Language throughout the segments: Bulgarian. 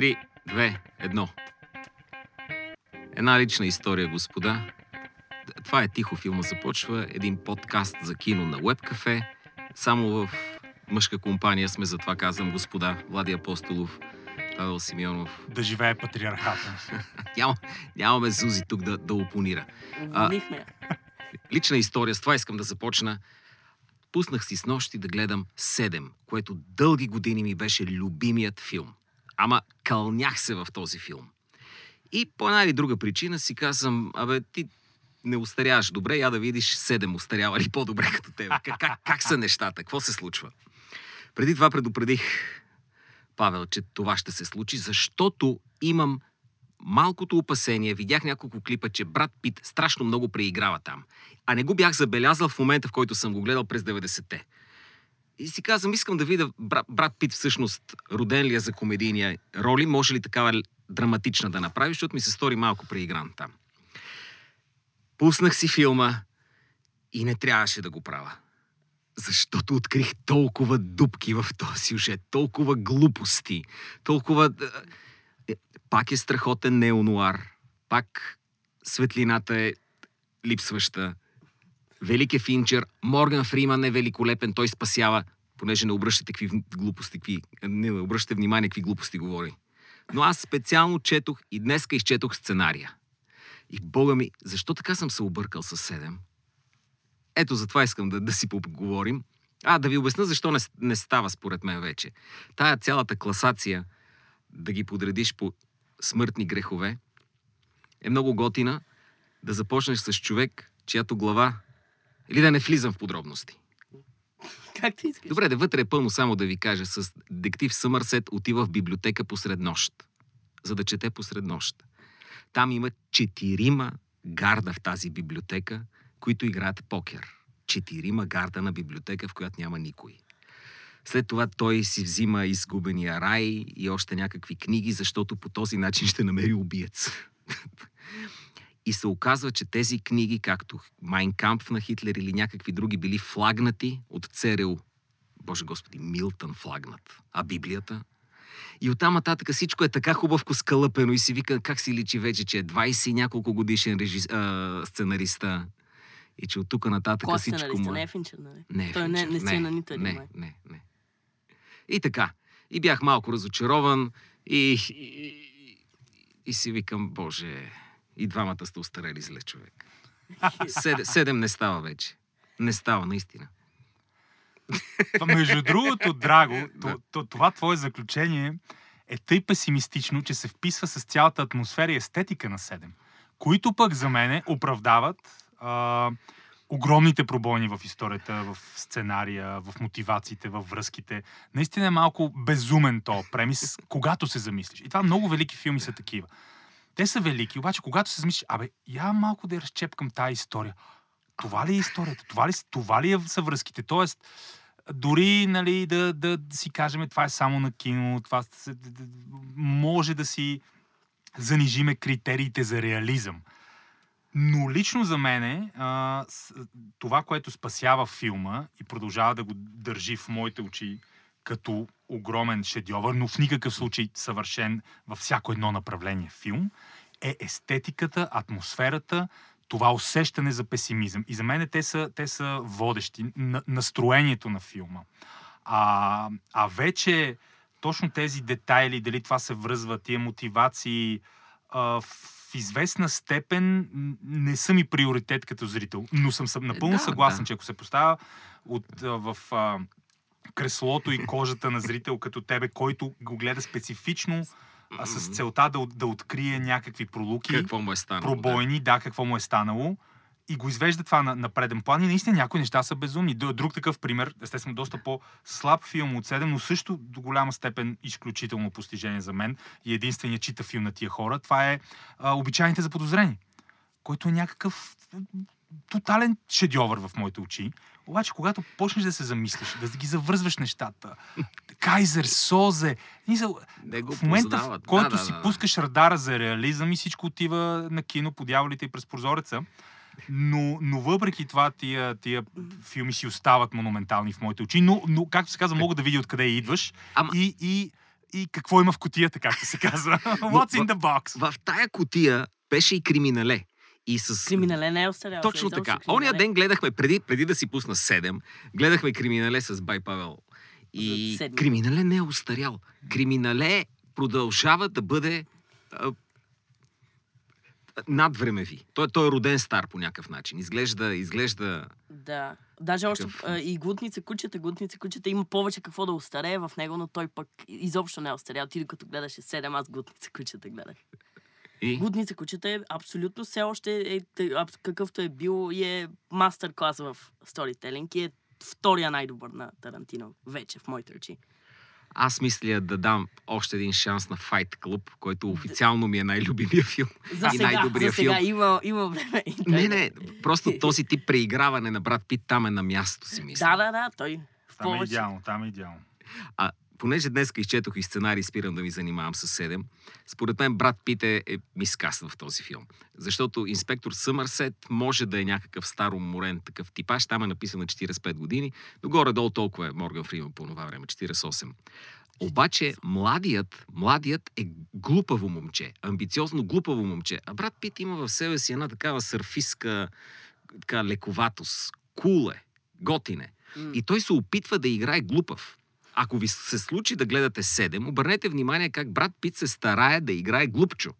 3, 2, 1. Една лична история, господа. Това е тихо филма започва. Един подкаст за кино на Web Cafe. Само в мъжка компания сме, затова казвам господа. Влади Апостолов, Павел Симеонов. Да живее патриархата. Няма, нямаме Зузи тук да, да опонира. Уволнихме. Лична история, с това искам да започна. Пуснах си с нощи да гледам Седем, което дълги години ми беше любимият филм. Ама кълнях се в този филм. И по една или друга причина си казвам, абе, ти не устаряваш добре, я да видиш Седем устарява ли по-добре като тебе. Как, как, как са нещата? Какво се случва? Преди това предупредих Павел, че това ще се случи, защото имам малкото опасение, видях няколко клипа, че брат Пит страшно много преиграва там. А не го бях забелязал в момента, в който съм го гледал през 90-те. И си казвам, искам да видя брат, брат Пит всъщност роден ли е за комедийния роли, може ли такава драматична да направи, защото ми се стори малко преигран там. Пуснах си филма и не трябваше да го правя. Защото открих толкова дупки в този сюжет, толкова глупости, толкова... Е, Пак е страхотен неонуар. Пак светлината е липсваща. Велик е Финчер. Морган Фриман е великолепен. Той спасява, понеже не обръщате какви глупости, какви, не обръщате внимание какви глупости говори. Но аз специално четох и днеска изчетох сценария. И бога ми, защо така съм се объркал с седем? Ето, затова искам да, да си поговорим. А, да ви обясна защо не, не става според мен вече. Тая цялата класация, да ги подредиш по смъртни грехове, е много готина да започнеш с човек, чиято глава... Или да не влизам в подробности. Как ти искаш? Добре, да вътре е пълно само да ви кажа. С детектив Съмърсет отива в библиотека посред нощ, за да чете посред нощ. Там има четирима гарда в тази библиотека, които играят покер. Четирима гарда на библиотека, в която няма никой. След това той си взима изгубения рай и още някакви книги, защото по този начин ще намери убиец. И се оказва, че тези книги, както Майн Камп на Хитлер или някакви други, били флагнати от ЦРУ. Боже Господи, Милтън флагнат. А Библията? И оттам нататък всичко е така хубавко скалъпено и си вика как си личи вече, че е 20 и няколко годишен режис... а, сценариста. И че от тук нататък Кой всичко му Не е... Финчер, нали? Не, е Той не, Финчер. не си е на нито не, не, не. И така. И бях малко разочарован и, и, и, и си викам, боже, и двамата сте устарели зле човек. Седем, седем не става вече. Не става, наистина. Между другото, Драго, то, то, това твое заключение е тъй песимистично, че се вписва с цялата атмосфера и естетика на 7, които пък за мене оправдават а, огромните пробойни в историята, в сценария, в мотивациите, в връзките. Наистина е малко безумен то премис, когато се замислиш. И това много велики филми са такива. Те са велики, обаче когато се замислиш, абе, я малко да я разчепкам тази история. Това ли е историята? Това ли, това ли е са връзките? Тоест, дори нали, да, да, да си кажем, това е само на кино, това се- д- д- може да си занижиме критериите за реализъм. Но лично за с- това, което спасява филма и продължава да го държи в моите очи като огромен шедьовър, но в никакъв случай съвършен във всяко едно направление филм, е естетиката, атмосферата, това усещане за песимизъм. И за мен те са, те са водещи. На, настроението на филма. А, а вече точно тези детайли, дали това се връзва, тия мотивации, а, в известна степен не са ми приоритет като зрител. Но съм, съм напълно да, съгласен, да. че ако се поставя от, в а, креслото и кожата на зрител като тебе, който го гледа специфично а, с целта да, да открие някакви пролуки Какво му е станало? да. пробойни, да, какво му е станало. И го извежда това на, на преден план. И наистина някои неща са безумни. Друг такъв пример, естествено, доста по-слаб филм от 7, но също до голяма степен изключително постижение за мен и единствения чита филм на тия хора. Това е а, Обичайните за подозрени, който е някакъв тотален шедьовър в моите очи. Обаче, когато почнеш да се замислиш, да ги завързваш нещата, Кайзер, Созе, Не го в момента, познават. в който Да, да, си да, пускаш радара за реализъм и всичко отива на кино по дяволите и през прозореца, но, но въпреки това тия, тия филми си остават монументални в моите очи, но, но както се казва, мога да видя откъде идваш Ама- и, и и какво има в котията, както се казва. What's in the box? В тая котия беше и криминале. И с... Криминале не е остарял. Точно Изобщо така. Оня ден гледахме, преди, преди да си пусна 7, гледахме Криминале с Бай Павел. И. Криминале не е устарял. Криминале продължава да бъде а, надвремеви. Той, той е роден стар по някакъв начин. Изглежда, изглежда... Да. Даже още а, и глутница кучета, глутница кучета има повече какво да остарее в него, но той пък изобщо не е остарял. Ти докато гледаше 7, аз глутница кучета гледах. И... Глутница кучета е абсолютно все още е, абс- какъвто е бил и е мастер клас в сторителинг и е втория най-добър на Тарантино вече в моите очи. Аз мисля да дам още един шанс на Fight Club, който официално ми е най-любимия филм. За и сега, най-добрия за сега филм. има, има време. Не, не, просто този тип преиграване на брат Пит там е на място си, мисля. Да, да, да, той Там е идеално, там е идеално. А понеже днес изчетох и сценарий, спирам да ми занимавам с 7, според мен брат Пит е, мискаст в този филм. Защото инспектор Съмърсет може да е някакъв староморен такъв типаж, там е написан на 45 години, но горе-долу толкова е Морган Фриман по това време, 48. Обаче младият, младият е глупаво момче, амбициозно глупаво момче. А брат Пит има в себе си една такава сърфистка така, лековатост. Кул е, готин е. М. И той се опитва да играе глупав. Ако ви се случи да гледате 7, обърнете внимание как брат Пит се старае да играе глупчо.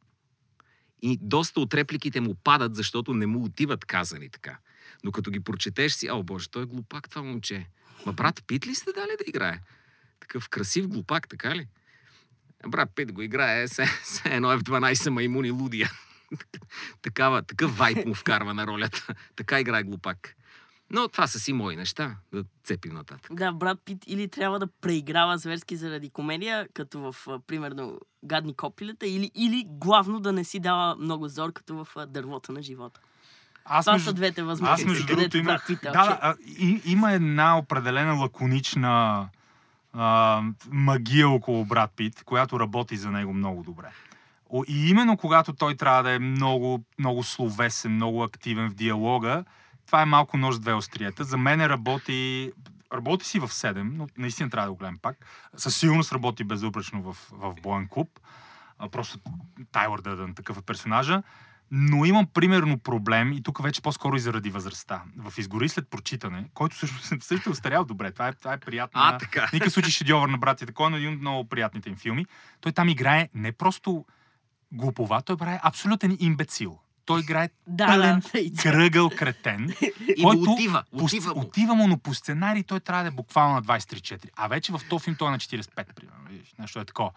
И доста от репликите му падат, защото не му отиват казани така. Но като ги прочетеш си, о боже, той е глупак това момче. Ма брат Пит ли сте дали да играе? Такъв красив глупак, така ли? Брат Пит го играе, се, се едно F12 маймуни лудия. Такава, такъв вайп му вкарва на ролята. така играе глупак. Но това са си мои неща, да цепим нататък. Да, брат Пит или трябва да преиграва зверски заради комедия, като в, примерно, гадни копилета, или, или главно да не си дава много зор, като в а, дървото на живота. Аз Това между- са двете Аз възможности, между другото където имах... брат Пит е Да, а, и, има една определена лаконична а, магия около брат Пит, която работи за него много добре. И именно когато той трябва да е много, много словесен, много активен в диалога, това е малко нож с две остриета. За мен работи, работи си в 7, но наистина трябва да го гледам пак. Със сигурност работи безупречно в, в Боен клуб. А, просто Тайлър Дъдън, такъв е персонажа. Но имам примерно проблем, и тук вече по-скоро и заради възрастта. В Изгори след прочитане, който също, също е остарял добре. Това е, това е приятно. А, така. Никакъв случай шедьовър на братята Коен, но един от много приятните им филми. Той там играе не просто глупова, той играе абсолютен имбецил. Той играе Да, пълен да, кръгъл кретен, И който отива, отива му. отива му, но по сценарий той трябва да е буквално на 23-4. А вече в този филм той е на 45, примерно. Видиш, нещо е такова.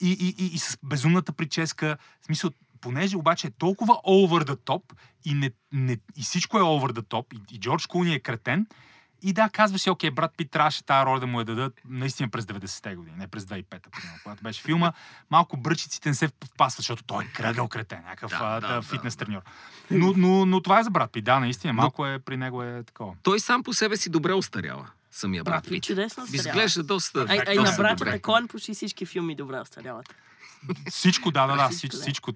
И, и, и, и с безумната прическа, в смисъл, понеже обаче е толкова over the top и, не, не, и всичко е over the top, и, и Джордж Куни е кретен, и да, казва си, окей, брат Пит трябваше тази роля да му я дадат наистина през 90-те години, не през 2005-та, примерно, когато беше филма. Малко бръчиците не се впасват, защото той е кръгъл кретен, някакъв Да, да, да, фитнес да. треньор. Но, но, но това е за брат Пит, да, наистина, малко е, при него е такова. Той сам по себе си добре остарява, самия брат Брат Пит чудесно остарява. Изглежда доста, А, а и на братята. Коен почти всички филми добре остаряват. Всичко, да, да, да. Всичко, Всичко,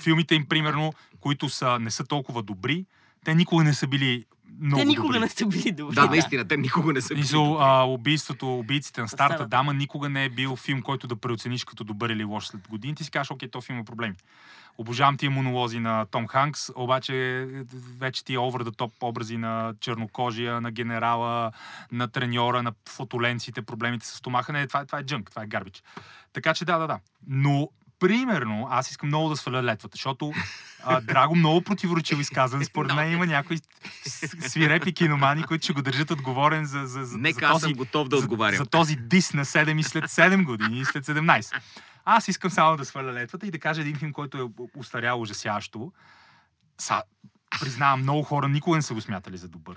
Филмите им, примерно, които са, не са толкова добри, те никога не са били много Те никога добри. не са били добри. Да, наистина, те никога не са били добри. а, убийството, убийците на старата Старата. дама никога не е бил филм, който да преоцениш като добър или лош след години. Ти си кажеш, окей, то филм има проблеми. Обожавам тия монолози на Том Ханкс, обаче вече тия over the top образи на чернокожия, на генерала, на треньора, на фотоленците, проблемите с стомаха. Не, това, е- това е джънк, това е гарбич. Така че да, да, да. Но Примерно, аз искам много да сваля летвата, защото а, Драго много противоречиво изказан. Според мен има някои свирепи киномани, които ще го държат отговорен за, за, за, Нека за аз този, съм готов да за, отговарям. за този дис на 7 и след 7 години и след 17. Аз искам само да сваля летвата и да кажа един филм, който е устарял ужасящо. Са, признавам, много хора никога не са го смятали за добър.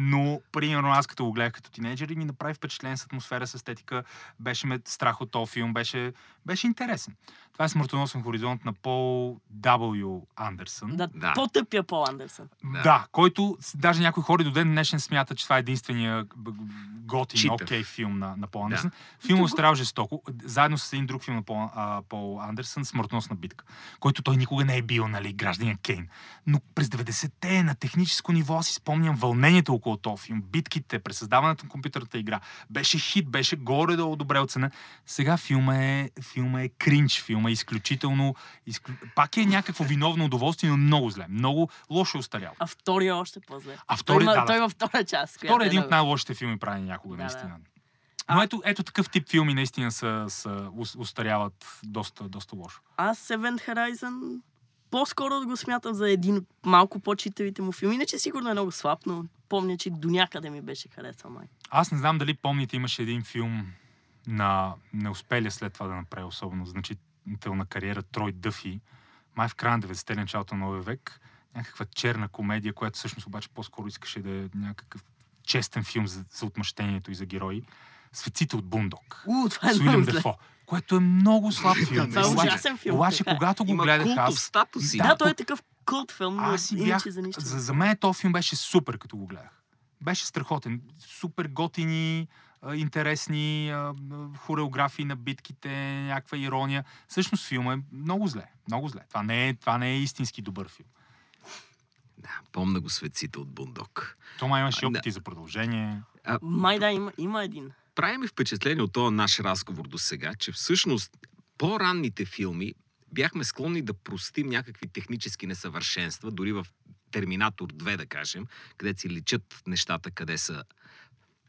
Но, примерно, аз като го гледах като тинейджър и ми направи впечатление с атмосфера, с естетика, беше ме страх от този филм, беше, беше интересен. Това е Смъртоносен хоризонт на Пол W. Андерсън. Да, Да. по-тъпия Пол Андерсън. Да. да, който даже някои хора до ден днешен смятат, че това е единствения готин, окей филм на, на Пол Да. Андерсън. Филмът е остарял жестоко, заедно с един друг филм на Пол, а, Пол Андерсън, Смъртносна битка, който той никога не е бил, нали, гражданин Кейн. Но през 90-те на техническо ниво си спомням вълнението около филм. Битките, пресъздаването на компютърната игра. Беше хит, беше горе-долу добре оценен. Сега филма е, филма е кринч, филма е изключително... Изклю... Пак е някакво виновно удоволствие, но много зле. Много лошо е устарял. А втория е още по-зле. А втори, той, да, той има втора част. Втори е един от най-лошите филми правени някога, Да, наистина. да. Но ето, ето такъв тип филми наистина са, са ус- устаряват доста, доста лошо. Аз Event Horizon по-скоро го смятам за един от малко по-читавите му филми. Иначе сигурно е много слаб, но помня, че до някъде ми беше харесал май. Аз не знам дали помните, имаше един филм на не успели след това да направи особено значителна кариера Трой Дъфи, май в края на 90-те, началото на новия век, някаква черна комедия, която всъщност обаче по-скоро искаше да е някакъв честен филм за, за отмъщението и за герои. Светците от Бундок. У, това е С много Уилям зле. Дефо, което е много слаб филм. Това е Обаче- ужасен филм. Обаче, така е. когато го Има гледах култов аз, статус. Да, Да, той е такъв култ филм, но аз си бях... за нищо. За, за мен този филм беше супер, като го гледах. Беше страхотен. Супер готини, интересни хореографии на битките, някаква ирония. Всъщност филма е много зле. Много зле. Това не е, това не е истински добър филм. Да, помна го светците от Бундок. Тома имаше опити за продължение. А, Май да, има, има един. Прави ми впечатление от този наш разговор до сега, че всъщност по-ранните филми бяхме склонни да простим някакви технически несъвършенства, дори в Терминатор 2, да кажем, където си личат нещата, къде са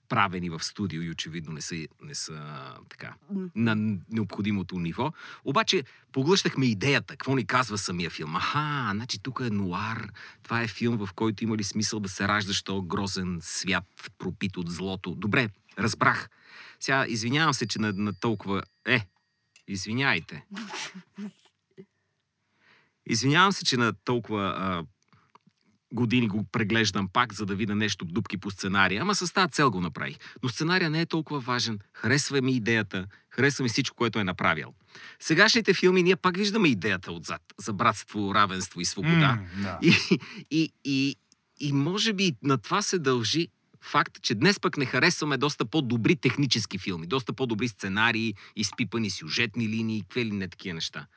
правени в студио и очевидно не са, не са така, на необходимото ниво. Обаче поглъщахме идеята, какво ни казва самия филм. Аха, значи тук е нуар, това е филм, в който има ли смисъл да се раждаш този грозен свят, пропит от злото. Добре, разбрах. Сега, извинявам се, че на, на толкова... Е, извиняйте. Извинявам се, че на толкова а, години го преглеждам пак, за да видя нещо дупки по сценария. Ама с тази цел го направих. Но сценария не е толкова важен. Харесва ми идеята, харесва ми всичко, което е направил. Сегашните филми ние пак виждаме идеята отзад за братство, равенство и свобода. М, да. И, и, и, и може би на това се дължи факт, че днес пък не харесваме доста по-добри технически филми, доста по-добри сценарии, изпипани сюжетни линии, какви ли не такива неща.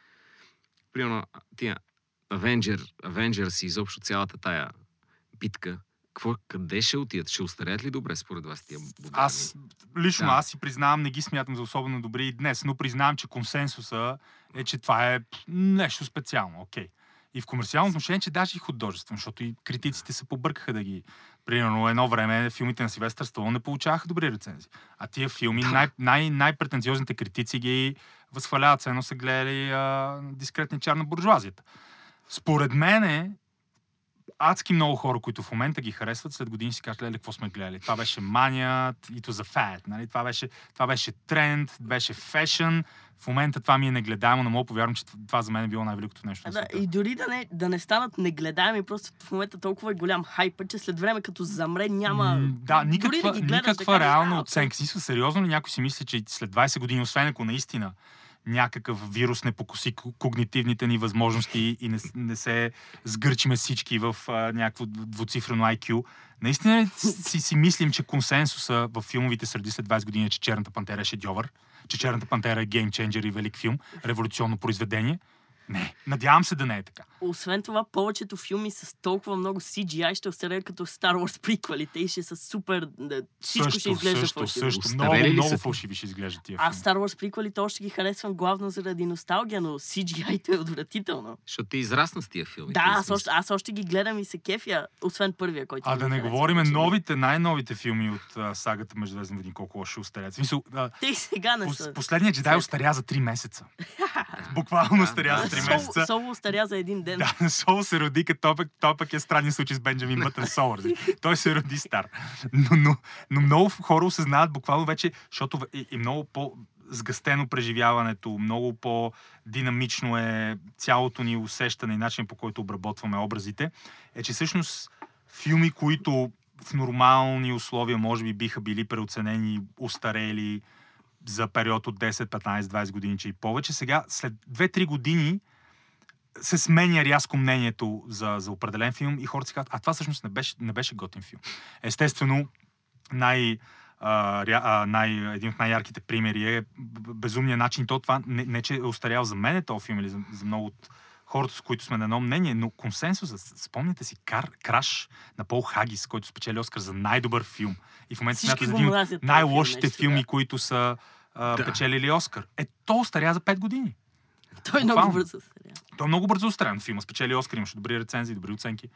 Примерно, тия Avenger, Avengers и изобщо цялата тая битка, какво, къде ще отидат? Ще остареят ли добре според вас тия модерни? Аз, лично Да. аз си признавам, не ги смятам за особено добри и днес, но признавам, че консенсуса е, че това е нещо специално, окей. И в комерциално отношение, че даже и художествено, защото и критиците се побъркаха да ги... Примерно едно време филмите на Силвестър Сталон не получаваха добри рецензии. А тия филми, най- най- най-претенциозните критици ги възхваляват, едно са гледали а, дискретни чар на буржуазията. Според мен адски много хора, които в момента ги харесват, след години си кажат, леле, какво сме гледали. Това беше мания, it was a fad, нали? това, беше, това беше тренд, беше фешън. В момента това ми е негледаемо, не мога да повярвам, че това за мен е било най-великото нещо. Да, и дори да не, да не станат негледаеми, просто в момента толкова е голям хайпът, че след време като замре няма... М, Да, никаква, дори да ги гледаш, никаква да кажеш, реална «А, оценка. Смисъл, сериозно ли някой си мисли, че след 20 години, освен ако наистина някакъв вирус не покоси ко- когнитивните ни възможности и не, не се сгърчиме всички в а, някакво двуцифрено IQ. Наистина си, си мислим, че консенсуса в филмовите среди след 20 години е, че Черната пантера е шедьовър? Че Черната пантера е геймченджер и велик филм? Революционно произведение? Не. Надявам се да не е така. Освен това, повечето филми с толкова много CGI ще остареят като Star Wars приквелите и ще са супер... Всичко ще изглежда също, фалшиво. също. Остарели Много, много са? фалшиви ще изглеждат тия Аз филми. Star Wars приквелите още ги харесвам главно заради носталгия, но CGI-то е отвратително. Защото ти израсна с тия филми. Да, аз още, аз още ги гледам и се кефя, освен първия, който А да не говорим новите, най-новите филми от а, сагата Междузвездни войни, колко лошо остарят. Смисъл, а, Те сега не са. последният джедай остаря за 3 месеца. Буквално остаря за 3 Соло, месеца. соло остаря за един ден. Да, Сол се роди като той пък, той пък е странен случай с Бенджамин Бътън Сол. разбира. Той се роди стар. Но, но, но много хора осъзнават буквално вече, защото е, е много по сгъстено преживяването, много по-динамично е цялото ни усещане и начин по който обработваме образите, е, че всъщност филми, които в нормални условия може би биха били преоценени, устарели за период от 10, 15, 20 години, че и повече, сега след 2-3 години се сменя рязко мнението за, за определен филм и хората си казват, а това всъщност не беше, не беше готин филм. Естествено, най, а, а, най, един от най-ярките примери е б- безумният начин. То това не, не че е устарял за мен този филм или за, за много от хората, с които сме на едно мнение, но консенсусът, спомняте си Кар, Краш на Пол Хагис, който спечели Оскар за най-добър филм. И в момента смята за един от най-лошите филм, нещо филми, така. които са а, Да. печелили Оскар. Е, то остаря за 5 години. Той много Буквално. бързо се Той е много бързо устроен филма. Спечели Оскар, имаше добри рецензии, добри оценки.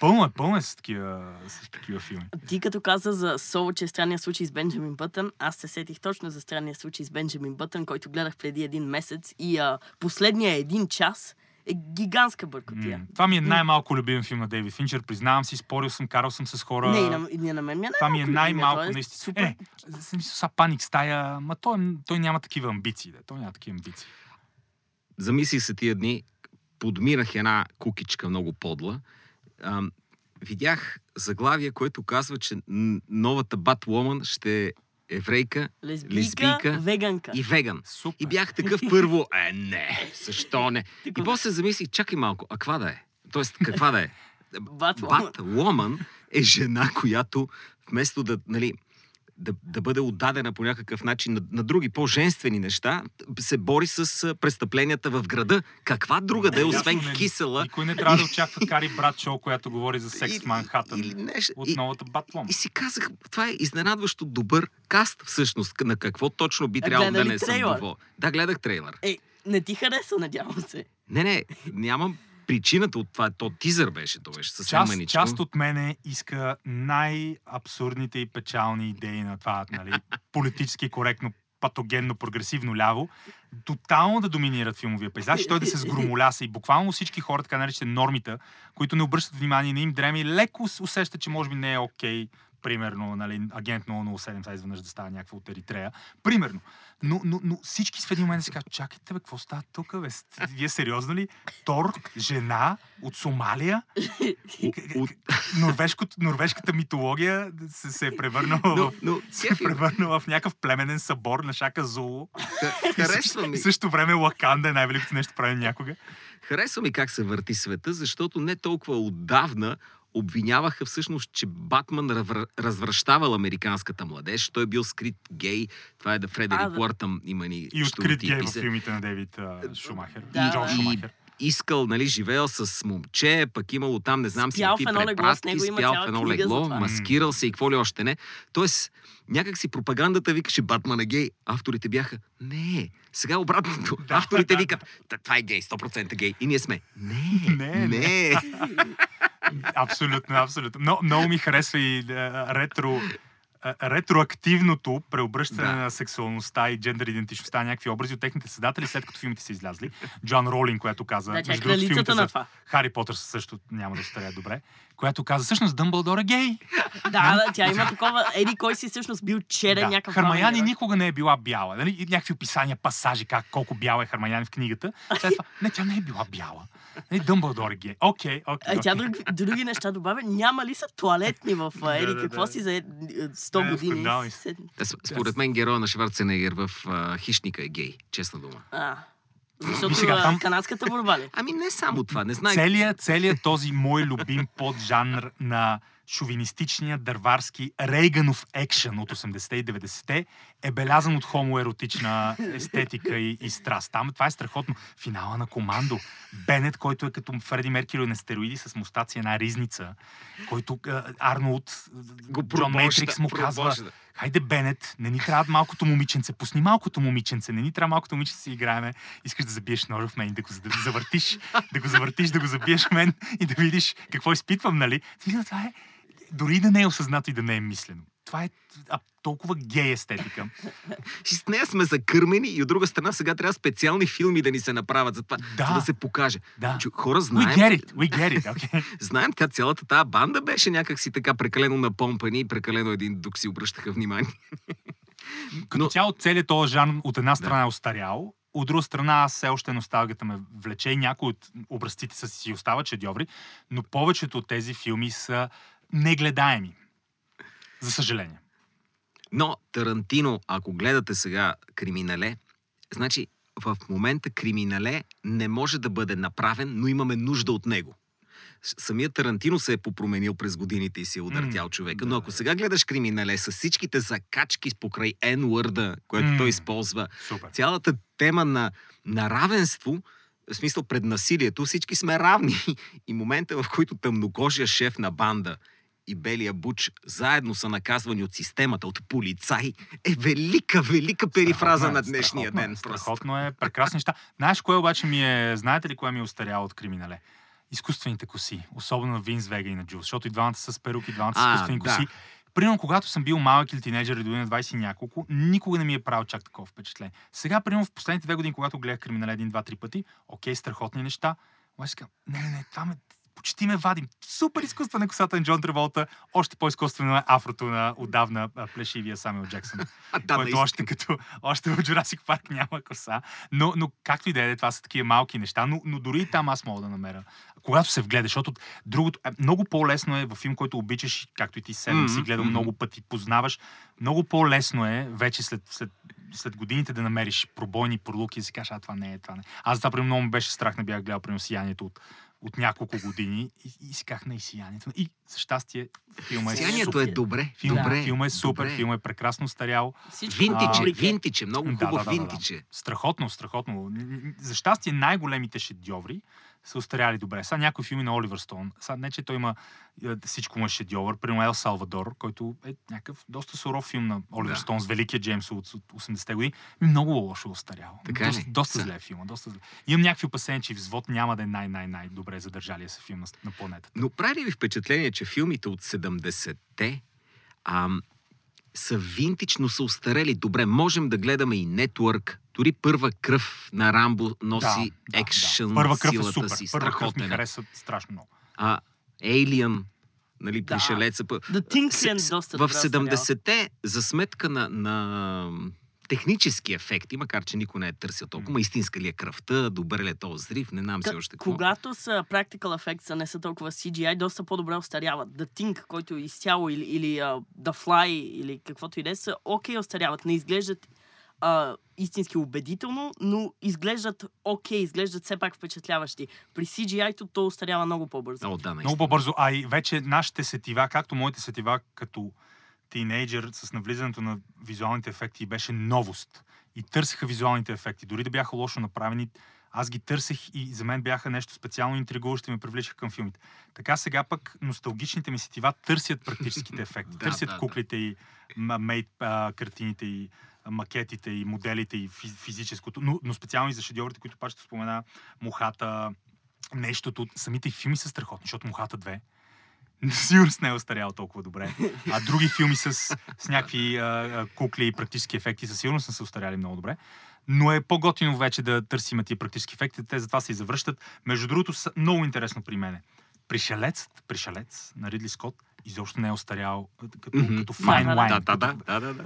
Пълно е, пълно е с такива, с такива филми. Ти като каза за Соло, че е странния случай с Бенджамин Бътън, аз се сетих точно за странния случай с Бенджамин Бътън, който гледах преди един месец и а, последния един час е гигантска бъркотия. М, Това ми е най-малко любим филм на Дейвид Финчер. Признавам си, спорил съм, карал съм с хора. Не, и на, и на мен ми е Това ми е най-малко е наистина. Супер. Е, съм си са паник стая, ма той, той няма такива амбиции. Да. Той няма такива амбиции. Замислих се тия дни, подминах една кукичка много подла. Ам, видях заглавие, което казва, че новата Батвумен ще еврейка Лесбийка, лесбийка веганка. и веган. Супер. И бях такъв първо, е, не, защо не? И после замислих, чакай малко, а каква да е? Тоест, каква да е? Батвумен е жена, която вместо да, нали, да, да бъде отдадена по някакъв начин на, на други по-женствени неща, се бори с престъпленията в града. Каква друга да е, освен не- кисела? Никой не трябва да очаква Кари Братшоу, която говори за секс в Манхатън или от И- новата Батлом. И си казах, това е изненадващо добър каст всъщност. На какво точно би трябвало да не съм трейлър? доволен. Да, гледах трейлър. Е, не ти хареса, надявам се. Не, не, нямам причината от това. То тизър беше, то беше съвсем Част, маничко. част от мене иска най-абсурдните и печални идеи на това, нали, политически коректно, патогенно, прогресивно ляво, тотално да доминират филмовия пейзаж и той да се сгромоляса. И буквално всички хора, така наречените нормите, които не обръщат внимание, не им дреми, леко с- усещат, че може би не е окей, примерно, нали, агент 007, сега изведнъж да става някаква от Еритрея. Примерно. Но, но, но всички в един момент си казват, чакайте, бе, какво става тук, бе? Вие сериозно ли? Тор, жена от Сомалия, От- норвежката митология се, се е превърнала Но, но се е превърнала в някакъв племенен събор на Шака Зулу. харесва ми. в същото време Лаканда е най-великото нещо правим някога. Харесва ми как се върти света, защото не толкова отдавна обвиняваха всъщност, че Батман развръщавал американската младеж. Той е бил скрит гей. Това е да Фредерик. Уъртъм има ни И открит гей в филмите на Дейвид Шумахер. Да, Джон. Шумахер. искал, нали, живеел с момче, пък имало там, не знам си Спял в какви препратки, него има спял в едно легло, маскирал се и какво ли още не. Тоест, някак си пропагандата викаше Батман е гей, авторите бяха, не, сега обратното. Да, авторите да, викат, «Та, това е гей, 100% гей. И ние сме, не, Не, не. Абсолютно, абсолютно. Но, много ми харесва и а, ретро, а, ретроактивното преобръщане Да. на сексуалността и джендър идентичността на някакви образи от техните създатели, след като филмите са излязли. Джоан Ролин, която каза... Да, е между другото, филмите за на това. Хари Потър също няма да старя добре, която каза, всъщност Дъмбълдор е гей. Да, да, тя има такова. Еди, кой си всъщност бил черен някакъв. главен Хармаяни никога не е била бяла. Нали? Някакви описания, пасажи, как, колко бяла е Хармаяни в книгата. След това, не, тя не е била бяла. Нали? Дъмбълдор е гей. Окей, окей. А тя окей. други, неща добавя. Няма ли са туалетни в Еди? да, какво да. си за е, 100 Не, години? Е, Според мен героя на Шварценегер в а, Хищника е гей, честна дума. Защото сега там- канадската борба ли? Ами не само това, не знам. Целият, целият този мой любим поджанр на шовинистичния дърварски Рейганов екшен от 80-те и 90-те е белязан от хомоеротична естетика и, и страст. Там това е страхотно. Финала на командо. Бенет, който е като Фреди Меркюри на стероиди с мустаци, една ризница, който а, Арнолд, Го Джон Мейтрикс му казва, пробожда. хайде Бенет, не ни трябва малкото момиченце, пусни малкото момиченце, не ни трябва малкото момиченце си играеме. Искаш да забиеш ножа в мен, да го за- завъртиш, да го завъртиш, да го забиеш в мен и да видиш какво изпитвам, нали? Това е, дори да не е осъзнато и да не е мислено. Това е а, толкова гей естетика. И с нея сме закърмени и от друга страна сега трябва специални филми да ни се направят за това, Да. за да се покаже. Да. Че хора We знаем, get it, we get it, okay? знаем, тя цялата тази банда беше някакси така прекалено напомпани и прекалено един дух си обръщаха внимание. Като Но- цяло целият този жанр от една страна е остарял, от друга страна аз все още носталгията ме влече и някои от образците са си остават шедьоври, но повечето от тези филми са негледаеми. За съжаление. Но Тарантино, ако гледате сега Криминале, значи в момента Криминале не може да бъде направен, но имаме нужда от него. Самият Тарантино се е попроменил през годините и си е удъртял М, човека. да, Но ако сега гледаш Криминале с всичките закачки покрай N-word, което М. той използва, Супер. цялата тема на, на равенство, в смисъл пред насилието, всички сме равни. И момента, в който тъмнокожия шеф на банда и Белия Буч заедно са наказвани от системата, от полицай, е велика, велика перифраза Страхотно е, на днешния страхотно е, ден. Просто. Страхотно е, прекрасни неща. Знаеш кое обаче ми е, знаете ли кое ми е устаряло от криминале? Изкуствените коси, особено на Винс Вега и на Джулс, защото и двамата с перуки, и двамата с изкуствени да. коси. Примерно, когато съм бил малък или тинейджър и дори на 20 и няколко, никога не ми е правил чак такова впечатление. Сега, примерно, в последните две години, когато гледах криминале един, два, три пъти, окей, страхотни неща, обаче не, не, не, това ме, почти ме вадим. Супер изкуствена косата на Джон Треволта, още по-изкуствено е афрото на отдавна плешивия Самюел Джексън да, който още като още в Jurassic Парк няма коса. Но, но както и да е, това са такива малки неща, но, но дори и там аз мога да намеря. Когато се вгледаш, защото другото, е, много по-лесно е във филм, който обичаш, както и ти седем си Мгм, гледал много пъти, познаваш, много по-лесно е вече след, след, след годините да намериш пробойни пролуки и си кажеш, а това не е, това не е. Аз това примерно много беше страх, не бях гледал примерно сиянието от, от няколко години и, и си казах, не, и сиянието. И за щастие, филма е Сиянието супер. е добре. Филм, добре. филма е супер, добре. филма е прекрасно старял. Всичко Винтич е, рубрика. винтич е, много Да, хубав да, да, да, винтич е. Страхотно, страхотно. За щастие най-големите шедьоври са устаряли добре. Сега някои филми на Оливър Стоун, сега не, че той има е, всичко му е шедьовър, примерно Ел Салвадор, който е някакъв доста суров филм на Оливър Да. Стоун с великия Джеймс от, от 80-те години, ми много лошо устарял. Така доста, ли? доста Са. зле е филма, доста зле. Имам някакви опасения, че взвод няма да е най-най-най-добре задържалия се филм на, на планетата. Но прави ли впечатление, че филмите от 70-те ам, са винтич, но са устарели добре? Можем да гледаме и Network, дори първа кръв на Рамбо носи екшън Първа кръв е силата супер. си. Първа кръв ми е. хареса страшно много. А, Alien, нали, Да. пришелеца. The Thing е доста в добре остарял. 70-те, за сметка на, на технически ефекти, макар че никой не е търсил толкова, ма истинска ли е кръвта, добър ли е този зрив, не знам си още какво. Когато са practical effects, а не са толкова CGI, доста по-добре остаряват. The Thing, който е изцяло, или, или uh, The Fly, или каквото и да е, са окей остаряват. Не изглеждат а, истински убедително, но изглеждат окей, изглеждат все пак впечатляващи. При CGI-то то остарява много по-бързо. О, да, наистина. Много по-бързо. А и вече нашите сетива, както моите сетива като тинейджър с навлизането на визуалните ефекти беше новост. И търсеха визуалните ефекти. Дори да бяха лошо направени, аз ги търсех и за мен бяха нещо специално интригуващо и ме привличаха към филмите. Така сега пък носталгичните ми сетива търсят практическите ефекти. Търсят куклите и мейт картините и макетите и моделите и фи- физическото, но, но специално и за шедьоврите, които пак ще спомена, мухата, нещото. Самите филми са страхотни, защото Мухата 2 сигурно не е остарял толкова добре. А други филми с, с някакви а, кукли и практически ефекти със сигурност не са остаряли много добре. Но е по-готино вече да търсим тия практически ефекти. Те затова се и завръщат. Между другото, са много интересно при мене. Пришелецът, Пришелец на Ридли Скот изобщо не е остарял като, Мгм. като Да, fine да, да, да, да, да, да.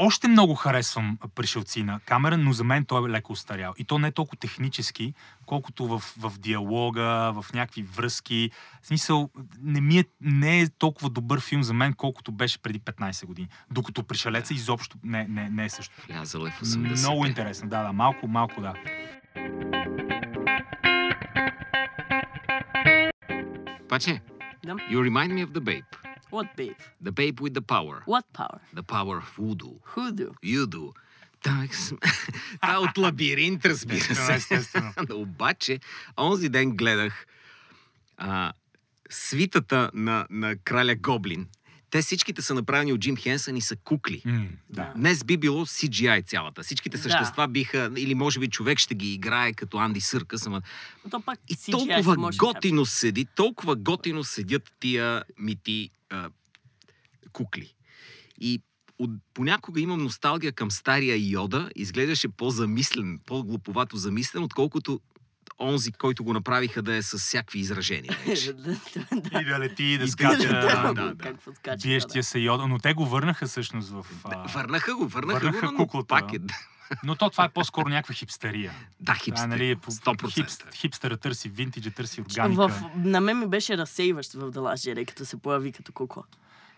Още много харесвам пришелци на камера, но за мен той е леко устарял. И то не е толкова технически, колкото в, в диалога, в някакви връзки. В смисъл, не, ми е, не е толкова добър филм за мен, колкото беше преди 15 години. Докато пришелеца изобщо не, не, не е също. Влязал е в 80 Много интересно, да, да, малко, малко, да. Паче, you remind me of the babe. What babe? The babe with the power. What power? The power of voodoo. You do. Так, Та от лабиринт, разбира се. естествено. Обаче, онзи ден гледах а, свитата на, на краля Гоблин. Те всичките са направени от Джим Хенсън и са кукли. М, да. Днес би било CGI цялата. Всичките Да. същества биха, или може би човек ще ги играе като Анди Съркъс, ама Но то пак и CGI толкова може да готино седи, толкова готино седят тия мити а, кукли. И от, понякога имам носталгия към стария Йода. Изглеждаше по-замислен, по-глуповато замислен, отколкото онзи, който го направиха да е с всякакви изражения. Да, да, да. И да лети, и да скача. да, Да, да. Биещия се йода, но те го върнаха всъщност в... Да, А... Върнаха го, върнаха, върнаха го, но куклата, пак да. е... Но то това е по-скоро някаква хипстерия. Да, хипстер. е, нали, по, 100%. хипс, хипстера търси винтиджа, търси Да. органика. В, на мен ми беше разсейващ в Jedi, като се появи като кукла.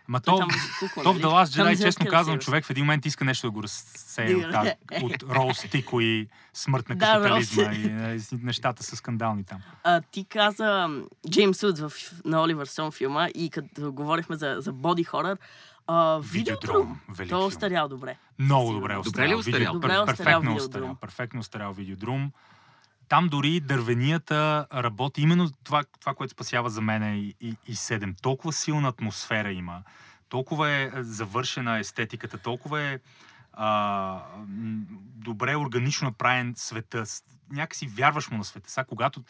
Ма то, там кукла, то в нали? Jedi, изобщо честно казвам, човек в един момент иска нещо да го разсее от, тази- от Роуз Тико и смърт на капитализма и, и нещата са скандални там. А, ти каза Джеймс Уд в, на Оливър Сон филма и като говорихме за, за боди хорър, а, Видеодром, Видеодром, велик той е остарял добре. Много добре е Добре остарял. ли е остарял? Видео- Добре е остарял Перфектно Видеодром. остарял. Перфектно остарял видеодрум. Там дори дървенията работи. Именно това, това което спасява за мен е и, и, и 7. Толкова силна атмосфера има. Толкова е завършена естетиката, толкова е а, добре органично направен света. Някакси вярваш му на света. Сега, когато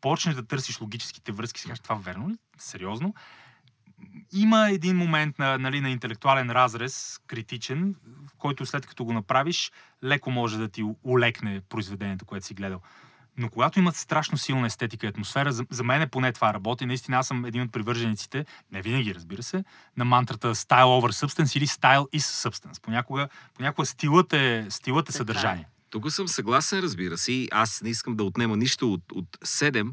почнеш да търсиш логическите връзки, си кажеш, това верно ли? Сериозно? Има един момент на, нали, на интелектуален разрез, критичен, в който след като го направиш, леко може да ти улекне произведението, което си гледал. Но когато имат страшно силна естетика и атмосфера, за, за мен поне това работи. Наистина аз съм един от привържениците, не винаги разбира се, на мантрата Style over Substance или Style is Substance. Понякога, понякога стилът е, стилът е е. съдържание. Тук съм съгласен, разбира се. и Аз не искам да отнема нищо от, от 7,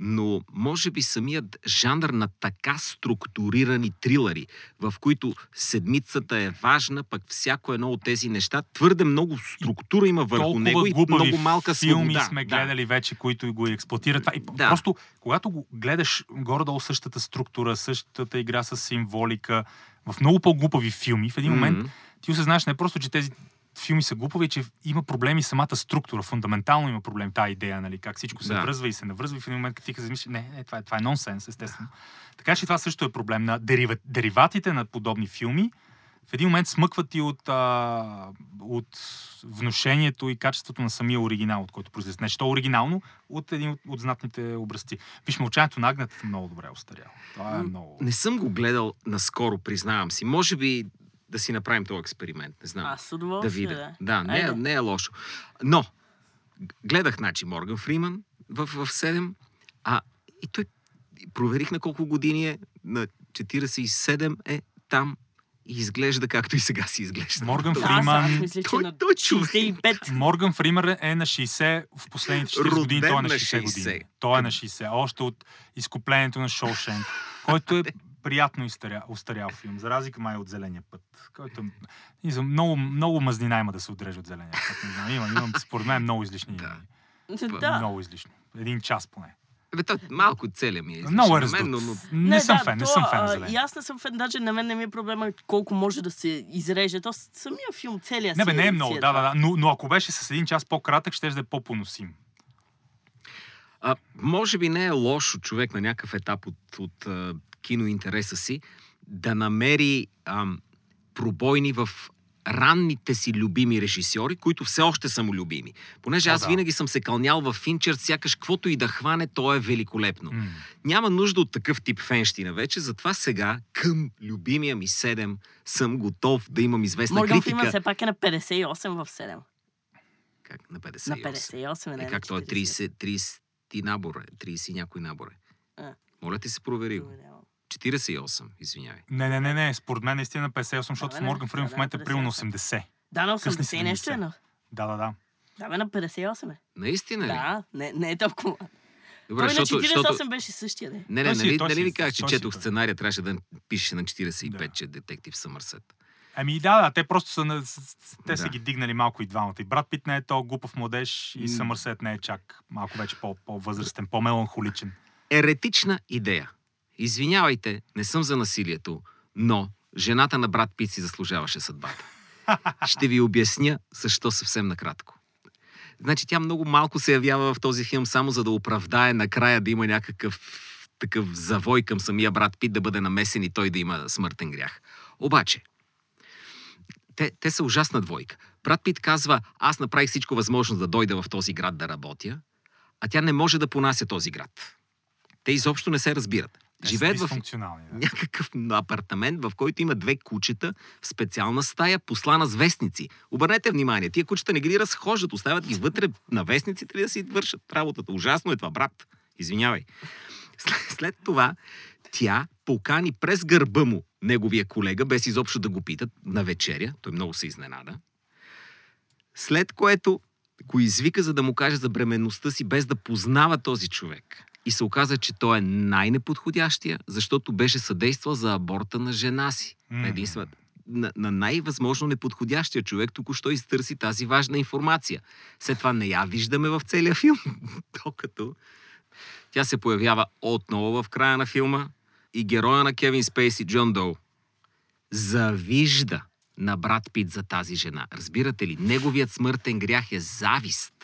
но може би самият жанр на така структурирани трилъри, в които седмицата е важна, пък всяко едно от тези неща, твърде много структура има върху Толкова него и много малка филми свобода. сме Да. гледали вече, които го експлуатират. Това. И Да. Просто, когато го гледаш горе-долу същата структура, същата игра с символика, в много по-глупави филми, в един момент Мгм. ти осъзнаеш не просто, че тези филми са глупави, че има проблеми самата структура. Фундаментално има проблем тази идея, нали? Как всичко се Да. връзва и се навръзва и в един момент, като ти замислиш, не, не, това е, това е нонсенс, естествено. Така че това също е проблем на дерива, дериватите на подобни филми. В един момент смъкват и от, а, от вношението и качеството на самия оригинал, от който произлезе. Не, що е оригинално, от един от, от знатните образци. Виж, мълчанието на агнетата много добре е остаряло. Това е много... Не съм го гледал наскоро, признавам си. Може би да си направим този експеримент. Не знам. Аз с да удоволствие, видя. да. Да, не, е- Айде. не е лошо. Но, гледах, значи, Морган Фриман в, в 7, а и той проверих на колко години е, на 47 е там и изглежда както и сега си изглежда. Морган Фриман- аз, аз мисля, Той- той човек. 65. Морган Фример е на 60 в последните 40 Роден години. Той е на на 60 60. години. Той е на 60. Още от изкуплението на Шоушенк, който е приятно изтаря, устарял филм, за разлика май от Зеления път, който не знам, много, много мазнина има да се отреже от Зеления път. Не знам, има, има, според мен много излишни. Да. Да. Много излишни. Един час поне. Бе, той малко целият ми е Много е мен, но, но Не, съм да, фен, не то, съм фен Зеления. И аз не съм фен, даже на мен не ми е проблема колко може да се изреже. То самия филм, целият Не, бе, не е си много, да, това. да, да. Но, но ако беше с един час по-кратък, ще да е по-поносим. А, може би не е лошо човек на някакъв етап от, от киноинтереса си да намери ам, пробойни в ранните си любими режисьори, които все още са му любими. Понеже О, аз да. винаги съм се кълнял в Финчер, сякаш каквото и да хване, то е великолепно. М. Няма нужда от такъв тип фенщина вече, затова сега към любимия ми 7 съм готов да имам известна Морган критика. Фриман все пак е на 58 в 7. Как на 58? На 58 е, не Е, как той е 40. 30, 30 ти набор, е, 30 и някой набор е. А. Моля ти се провери го. 48, извинявай. Не, не, не, не. Според мен наистина на 58, защото Да, с бе, Морган Фриман да, в момента е да, примерно 58. 80. Да, на Късни 80 и нещо е 70. на... Да, да, да. Да, бе, на 58 е. Наистина ли? Да, не, не е толкова. Добре, Той на защото, 48 защото... беше същия. Не, не, си- нали, нали ви казах, че си четох сценария, трябваше да пише на 45, Да. че е детектив Съмърсет. Ами да, да, те просто са, на- те са Да. ги дигнали малко и двамата. И брат Пит не е то глупав младеж и. Съмърсет не е чак малко вече по- по-възрастен, по-меланхоличен. Еретична идея. Извинявайте, не съм за насилието, но жената на брат Пит си заслужаваше съдбата. Ще ви обясня защо съвсем накратко. Значи тя много малко се явява в този филм, само за да оправдае накрая да има някакъв такъв завой към самия брат Пит да бъде намесен и той да има смъртен грях. Обаче, те, те са ужасна двойка. Брат Пит казва, аз направих всичко възможно да дойда в този град да работя, а тя не може да понася този град. Те изобщо не се разбират. Те Живеят в. Да. някакъв апартамент, в който има две кучета в специална стая, послана с вестници. Обърнете внимание, тия кучета не ги разхождат, оставят ги вътре на вестниците ли да си вършат работата. Ужасно е това, брат. Извинявай. След, след това тя покани през гърба му неговия колега, без изобщо да го питат, на вечеря. Той много се изненада. След което го извика, за да му каже за бременността си, без да познава този човек. И се оказа, че той е най-неподходящия, защото беше съдействал за аборта на жена си. Единствена, на, на най-възможно неподходящия човек току-що изтърси тази важна информация. След това не я виждаме в целия филм, докато тя се появява отново в края на филма и героя на Кевин Спейси, Джон Доу, завижда на брат Пит за тази жена. Разбирате ли? Неговият смъртен грях е завист.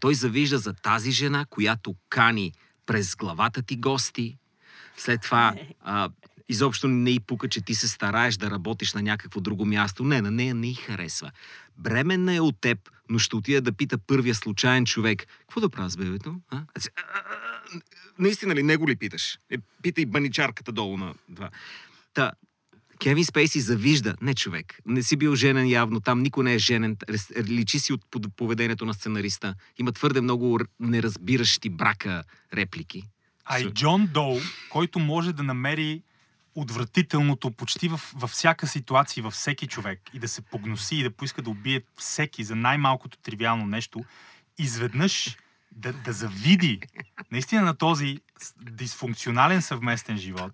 Той завижда за тази жена, която кани през главата ти гости. След това а, изобщо не й пука, че ти се стараеш да работиш на някакво друго място. Не, на нея не й харесва. Бременна е от теб, но ще отида да пита първия случайен човек. Какво да правя с бебето? А? Наистина ли, него ли питаш? Е, питай баничарката долу на два. Та, Кевин Спейси завижда. Не човек. Не си бил женен явно. Там никой не е женен. Личи си от поведението на сценариста. Има твърде много неразбиращи брака реплики. А и Джон Доу, който може да намери отвратителното почти във, във всяка ситуация, във всеки човек и да се погноси и да поиска да убие всеки за най-малкото тривиално нещо, изведнъж да, да завиди наистина на този дисфункционален съвместен живот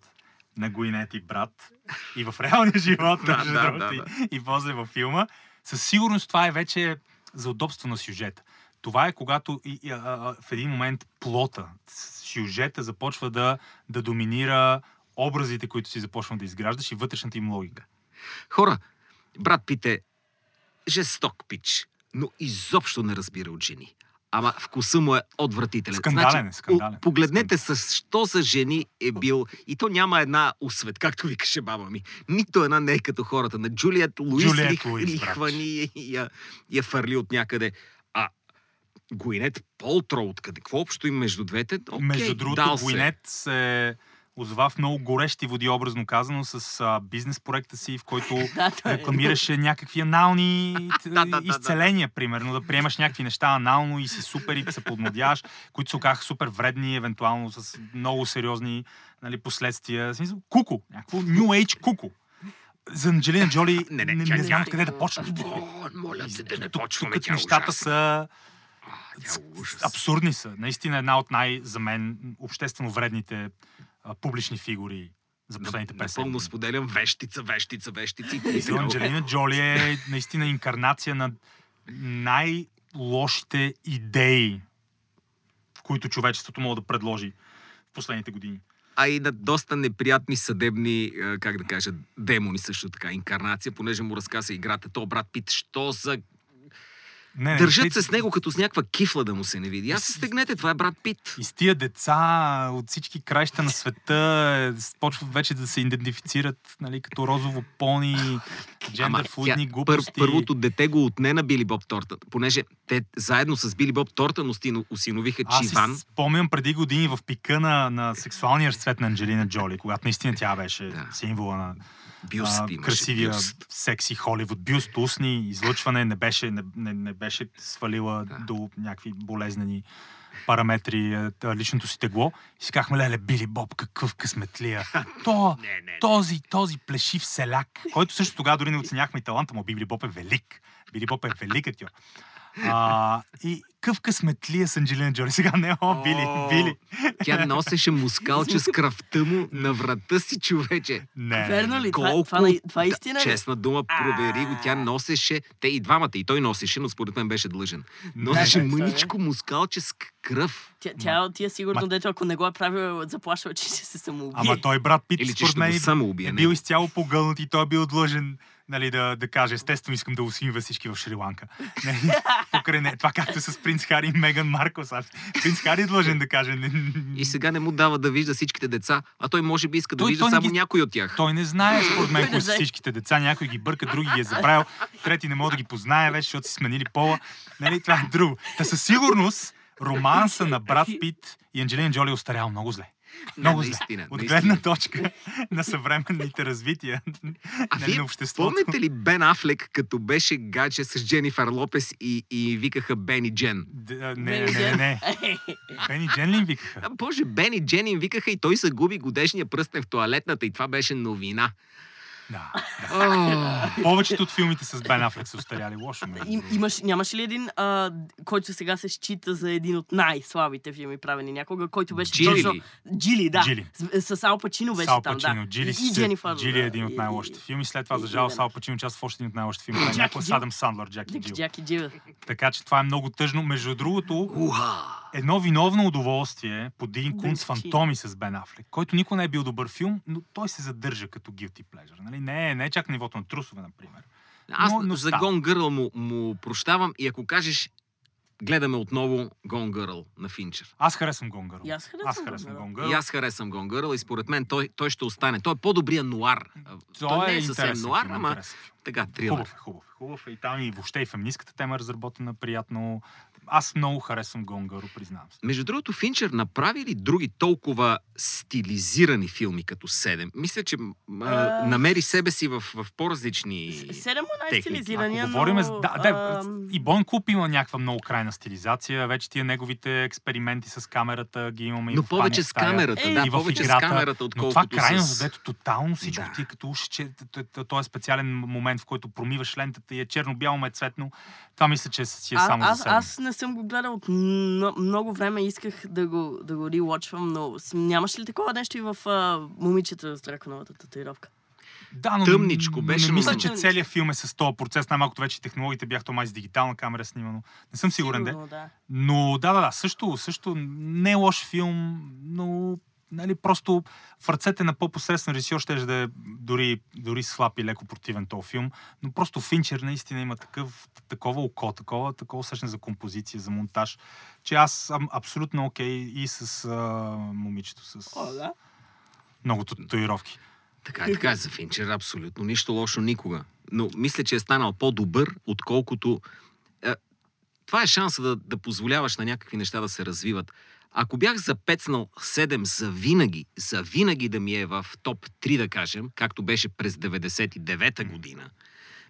на Гуинет и брат и в реалния живот, Да, да, другото, да, и- и после във филма, със сигурност това е вече за удобство на сюжета. Това е когато и, и, а, в един момент плота, сюжета започва да, да доминира образите, които си започва да изграждаш и вътрешната им логика. Хора, брат Пит е жесток пич, но изобщо не разбира от жени. Ама вкуса му е отвратителен. Скандален е, скандален. о- Погледнете с що за жени е бил и то няма една усвет, както викаше баба ми. Нито една не е като хората на Джулиет Луис Джулиет ли, Луис, ли хвани и я, я фърли от някъде. А Гуинет Полтро, откъде? Какво общо има между двете? Окей, Между другото, дал се. Гуинет се озова в много горещи води, образно казано, с а, бизнес проекта си, в който е. рекламираше някакви анални изцеления, примерно, да приемаш някакви неща анално и си супер и се подмладяваш, които се оказаха супер вредни, евентуално с много сериозни нали, последствия. Смисъл, Куко, някакво New Age куко. За Анджелина Джоли Не, не, не, не, знам къде да почна. Моля те да не почваме, тук е нещата са е абсурдни са. Наистина една от най, за мен, обществено вредните а, публични фигури за последните 50 Напълно години. споделям вещица, вещица, вещици. И Анджелина Джоли е наистина инкарнация на най-лошите идеи, в които човечеството може да предложи в последните години. а и на доста неприятни съдебни, как да кажа, демони също така, инкарнация, понеже му разказа играта, то брат Пит, що за... Не, не, Държат те- се с него като с някаква кифла да му се не види. Аз се стегнете, това е брат Пит. И с тия деца от всички краища на света е, почват вече да се идентифицират нали, като розово пони, джендър флуидни глупости. първото дете го отне на Били Боб Торта, понеже те заедно с Били Боб Торта устино- усиновиха Аз Чиван. си спомням преди години в пика на, на сексуалния разцвет на Анджелина Джоли, когато наистина тя беше Да. символа на Бюст а, имаше, красивия бюст. секси Холивуд бюст, устни, излъчване, не беше, не, не, не беше свалила Да. до някакви болезнени параметри а, личното си тегло. И си казахме, леле, Били Боб, какъв късметлия. То, Не, не, не. този, този плешив селяк, който също тогава дори не оценяхме и таланта му. Били Боб е велик. Били Боб е велик актьор. А, и къв късметлия с Анджелина Джоли. Сега не, о, Били, Били. Тя носеше мускалче с кръвта му на врата си, човече. Не. Верно ли? Това, Колко... това, това, това истина ли? Честна дума, провери го. Тя носеше... Те и двамата, и той носеше, но според мен беше длъжен. Носеше не, е. мъничко мускалче с кръв. Тя, тя, тя сигурно, Ма- дето ако не го е правил, заплашва, че ще се самоубие. Ама той брат Пит, Или че според мен, е бил изцяло погълнат и той е бил длъжен нали, да, да каже, естествено искам да усинва всички в Шри-Ланка. Не, покрай не. Това както е с принц Хари и Меган Маркос. А принц Хари е длъжен да каже. И сега не му дава да вижда всичките деца, а той може би иска да Той- вижда той само ги- някой от тях. Той не знае, според мен, кои са всичките деца. Някой ги бърка, други ги е забравил, трети не може да ги познае вече, защото си сменили пола. Нали, това е друго. Та със сигурност романса на брат Пит и Анджелина Джоли е остарял много зле. Много зле. наистина, От наистина. гледна точка на съвременните развития А нали, вие на обществото. Помните ли Бен Афлек, като беше гадже с Дженифър Лопес и, и викаха Бен и Джен? Д- Не, не, не, не. Бени Джен ли им викаха? А, Боже, Бен и Джен им викаха и той загуби годешния пръстен в туалетната и това беше новина. Да. Повечето от филмите с Бен Афлек са устаряли лошо. между Им, имаш, нямаше ли един, а, който сега се счита за един от най-слабите филми, правени някога, който беше Джили точно... ли? Джили, да. Джили. С, с Ал Пачино беше Сал там, Пачино. да. Джили, и, и Дженифър. Джили е един от най-лошите филми. След това, за жал, Сал. Пачино част в още един от най-лошите филми. Джаки Някой с Джил. Адам Сандлър, Джаки Джил. Джаки Джил. Така че това е много тъжно. Между другото, уха! Едно виновно удоволствие по Дин Кунц. Фантоми с Бен Афлек, който никой не е бил добър филм, но той се задържа като guilty pleasure. Нали? Не, е- не е чак нивото на трусове, например. Аз но, но за става. Gone Girl му, му прощавам и ако кажеш гледаме отново Gone Girl на Финчер. Аз харесвам Гонгър. И аз харесвам Аз харесвам Gone Girl. И аз харесвам Gone Girl и според мен той, той ще остане. Той е по-добрия нуар. той, не е съвсем нуар, ама така, трилър. Хубав е, хубав е. Хубав е и там и въобще и феминистката тема е разработена приятно. Аз много харесвам Гонгъро, признавам се. Между другото, Финчер направи ли други толкова стилизирани филми като Седем? Мисля, че а, А, намери себе си в, в по-различни... Седем му е най-стилизирания, Ако но... говорим... за- Да, да, и Бон Клуб има някаква много крайна стилизация. Вече тия неговите експерименти с камерата ги имаме и Но в повече с камерата, Е, да, и в повече с играта, камерата, Но отколкото това крайно, с... задето тотално всичко Да. ти като уж, че този е специален момент, в който промиваш лентата и е черно-бяло, ме е цветно. Това мисля, че си е А, само за аз, седем. аз не съм го гледал от мно- много време, исках да го, да го рewatchвам, но нямаш ли такова нещо и в а, момичета с драконовата татуировка? Да, но Тъмничко беше, Не но- мисля, че Тъмничко. целият филм е с този процес. Най-малкото вече технологиите бяха то май с дигитална камера снимано. Не съм сигурен, де. Сигурно, да. Но да, да, да, също, също не е лош филм, но нали, просто в ръцете на по-посредствен режисьор ще да е дори, дори слаб и леко противен този филм, но просто Финчер наистина има такъв, такова око, такова, такова усещане за композиция, за монтаж, че аз съм абсолютно окей и с а, момичето с О, да. много татуировки. Така, така е за Финчер, абсолютно. Нищо лошо никога. Но мисля, че е станал по-добър, отколкото... Това е шанса да, да позволяваш на някакви неща да се развиват. Ако бях запецнал 7 за винаги, за винаги да ми е в топ 3, да кажем, както беше през 99-та година,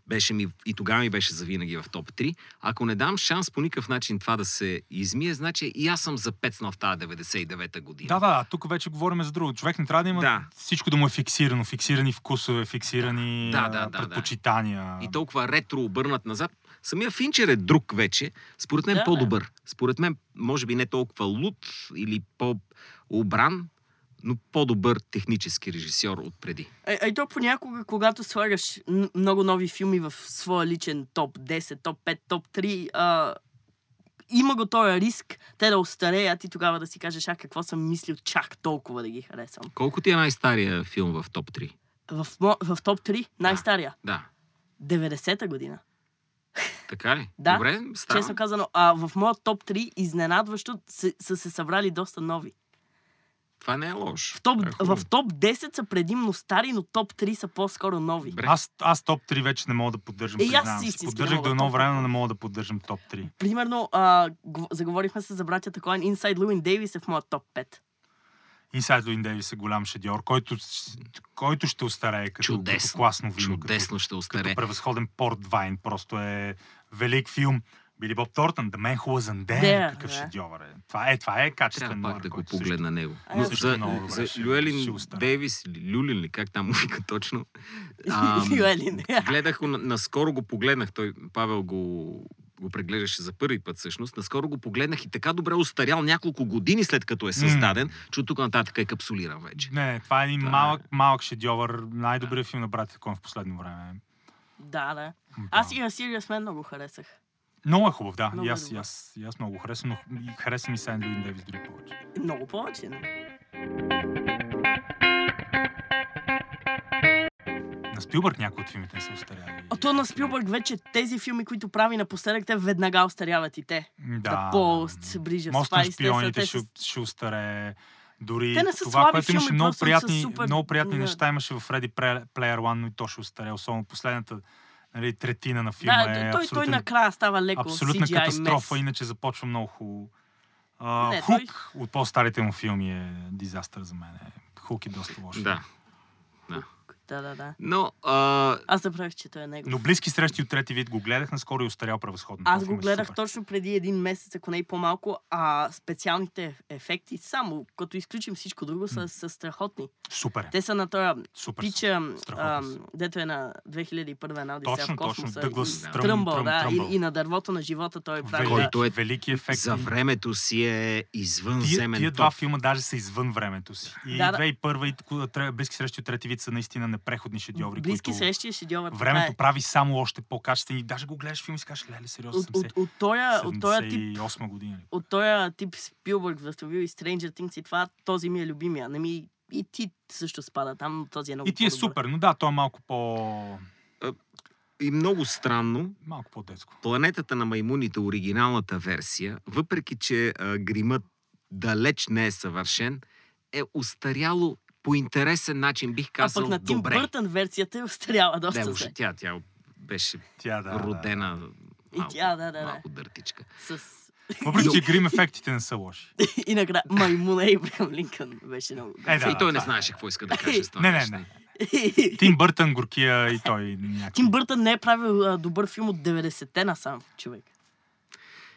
беше ми, и тогава ми беше за винаги в топ 3, ако не дам шанс по никакъв начин това да се измие, значи и аз съм запецнал в тази 99-та година. Да, да, тук вече говорим за друго. Човек не трябва да има Да. всичко да му е фиксирано. Фиксирани вкусове, фиксирани Да, да, да, да. предпочитания. и толкова ретро обърнат назад. Самия Финчер е друг вече. Според мен Да, по-добър. Според мен, може би не толкова луд или по-обран, но по-добър технически режисьор от преди. Е, е, то понякога, когато слагаш много нови филми в своя личен топ 10, топ 5, топ 3, а, има го този риск те да остареят и тогава да си кажеш, а какво съм мислил чак толкова да ги харесвам. Колко ти е най-стария филм в топ 3? В, в топ 3, най-стария, Да. 90-та година. Така ли? Да, Добре, става. Честно казано, а в моят топ 3 изненадващо се- са се събрали доста нови. Това не е лошо. В топ, е в топ 10 са предимно стари, но топ 3 са по-скоро нови. Добре. Аз, аз топ 3 вече не мога да поддържам. Е, и аз си не Поддържах до едно време, но не мога да поддържам топ 3. Примерно, а, заговорихме се за братята Коен. Inside Llewyn Дейвис е в моят топ 5. Inside Llewyn Davis е голям шедьор, който, който ще остарее като, като Чудесно. класно вино. Чудесно ще Като, остаре. като превъзходен порт вайн. Просто е велик филм. Били Боб Тортън, The Man Who Was There, There, какъв да. шедьовър е. Това е, това е качествен Трябва пак да го също- погледна него. А, Но аз също за, много добре за ще Люелин. Дейвис Люлин ли, как там му вика точно. ам, Юелин. гледах наскоро го погледнах. Той, Павел го, го преглеждаше за първи път всъщност. Наскоро го погледнах и така добре устарял няколко години след като е създаден, че от тук нататък е капсулиран вече. Не, не, това е един Това е- малък, малък шедьовър. Най-добрият филм на братите Кон в последно време. да, да. Аз и на Serious Man много харесах. Много е хубав, да. Много и, е аз, и, аз, и аз много харесвам, но и харесвам и Сайн Люин Дейвис дори повече. Много повече. Но... На Спилбърг някои от филмите не са устаряли. А то на Спилбърг вече тези филми, които прави напоследък, те веднага остаряват и те. Да. The Post, Bridge of Мост на шпионите те ще, ще устарее. Дори Те не са това, слаби което имаше много приятни, супер- много приятни да. неща, имаше в Pre- Player One, но и то ще устарее. Особено последната нали, третина на филма Да, е той, той абсолютен, накрая става леко абсолютна CGI катастрофа, мес. иначе започва много хубаво. А, Не, Хук той- от по-старите му филми е дизастър за мен. Хук е доста лош. Да. Да, да, да. Но а, Аз забравих, че той е него. Но близки срещи от трети вид го гледах, наскоро и устарял превъзходно. Аз го е гледах супер. точно преди един месец, ако не и по-малко, а специалните ефекти, само като изключим всичко друго, са, са страхотни. Супер. е. Те са на този Супер. пича, са. дето е на 2001 на Одисея Точно, в точно. космоса. Дъглас и- Тръм- Тръмбъл, Тръм- да, Тръмбъл. и, и на дървото на живота той прави. Велик, Да. Който е велики ефекти. за времето си е Тия, извънземен тия два филма даже са извън времето си. И Да, да. 2001 и близки срещи от трети вид са наистина непреходни шедьоври, Близки които срещи е шедьовър. времето е. прави само още по-качествени. Даже го гледаш филм и си кажеш, леле, сериозно От, от, от, тоя, от тоя тип 78 година. от този тип Спилбърг възстановил и Stranger Things и това, този ми е любимия. Не ми и ти също спада там, но този е много И ти е супер, но да, той е малко по... и много странно, Малко по-детско. Планетата на маймуните, оригиналната версия, въпреки че а, гримът далеч не е съвършен, е устаряло по интересен начин, бих А казал, пък на Тим добре. Бъртън версията е остаряла доста Не, зле. въобще, тя, тя беше Тя да. родена И малко, тя, да, да, да. малко дъртичка. С... Въпреки, че грим ефектите не са лоши. И накрая Маймуна Ибрахам Линкън беше много Е, да, и той не това е. знаеше какво иска да каже с това Не, не, не. Тим Бъртън, горкия и той някакви. Тим Бъртън не е правил а, добър филм от 90-те насам, човек.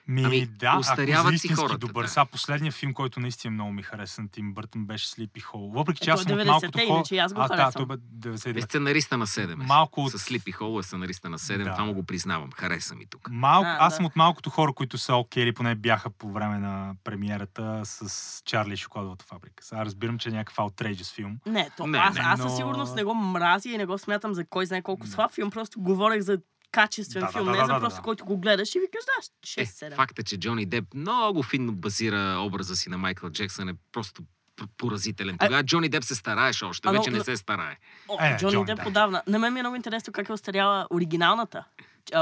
Ми, Ами, да, ако остаряват за си хората, добър. да. Сега последният филм, който наистина много ми хареса на Тим Бъртън, беше Sleepy Hole. Въпреки, че Е, аз съм е от малкото 90-те, хора... иначе аз го а, да, харесвам. той бе Е 99. сценариста на 7. Малко от- С Слипи Хол е сценариста на 7. Да. Това му го признавам. Хареса ми тук. Малко, А, аз да. съм от малкото хора, които са окей, или поне бяха по време на премиерата с Чарли и шоколадовата фабрика. Сега разбирам, че е някакъв outrageous филм. Не, то, Не, аз, не, аз но- със сигурност не го мразя и не го смятам за кой знае колко Да. слаб филм. Просто говорех за качествен Да, да, филм, да, не да, за да, просто да. който го гледаш и викаш, да, Е, 6-7. факт е, че Джони Деп много финно базира образа си на Майкъл Джексън е просто поразителен. А- Тогава Джони Деп се стараеше още, А, но- вече не се старае. О, Е, Джони Джони Деп подавна. На мен ми е много интересно как е остаряла оригиналната.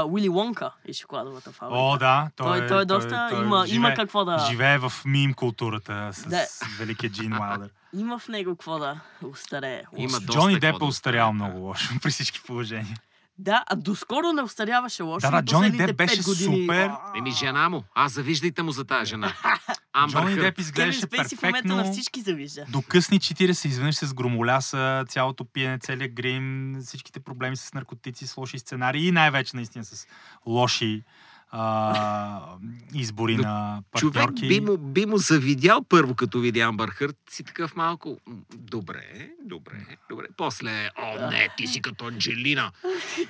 Уили Вонка и шоколадовата фабрика. О, да. Той- той е доста- има- има какво да- Живее в мим културата с Да. великия Джин Уайлдър. Има в него какво да устарее. Има доста Джони Деп да е устарял остане, много лошо при всички положения. Да, а доскоро не остаряваше лошо. Да, да, Джони Деп беше години... супер. А, Еми, жена му. А, завиждайте му за тази жена. Амбър Джони. Деп изглеждаше Спейси в момента на перфектно. всички завижда. До късни 40 изведнъж се сгромоляса, цялото пиене, целият грим, всичките проблеми с наркотици, с лоши сценарии и най-вече наистина с лоши а, избори Но на Човек партньорки. би му, би му завидял първо, като видя Амбър Хърт, си такъв малко... Добре, добре, добре. После, о не, ти си като Анджелина.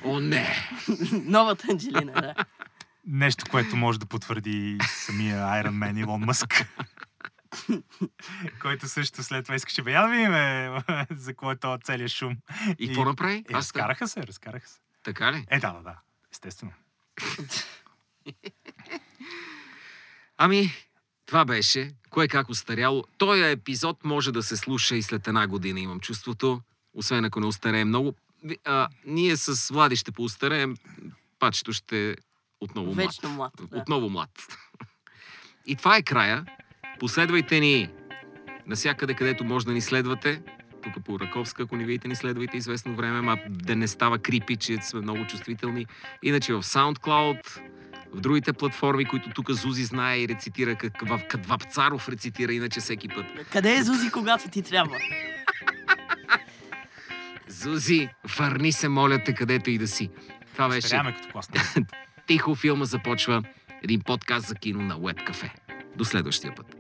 О не. Новата Анджелина, да. Нещо, което може да потвърди самия Iron Man Илон Мъск. който също след това искаше бе, я да видим бе, за кой е този целият шум. И какво направи? Е, разкараха се, разкараха се. Така ли? Е, да, да, да. Естествено. Ами, това беше. Кое как устаряло. Този епизод може да се слуша и след една година, имам чувството. Освен ако не устарее много. А, ние с Влади ще поустареем. Пачето ще е отново млад. Вечно млад. Да. Отново млад. И това е края. Последвайте ни насякъде, където може да ни следвате. Тук по Раковска, ако не видите, ни следвайте известно време, ма да не става крипи, че сме много чувствителни. Иначе в SoundCloud, в другите платформи, които тук Зузи знае и рецитира, как в Кадвапцаров рецитира иначе всеки път. Къде е Зузи, когато ти трябва? Зузи, върни се, моля те, където и да си. Това беше Старяваме като класна. Тихо филма започва един подкаст за кино на Web Cafe. До следващия път.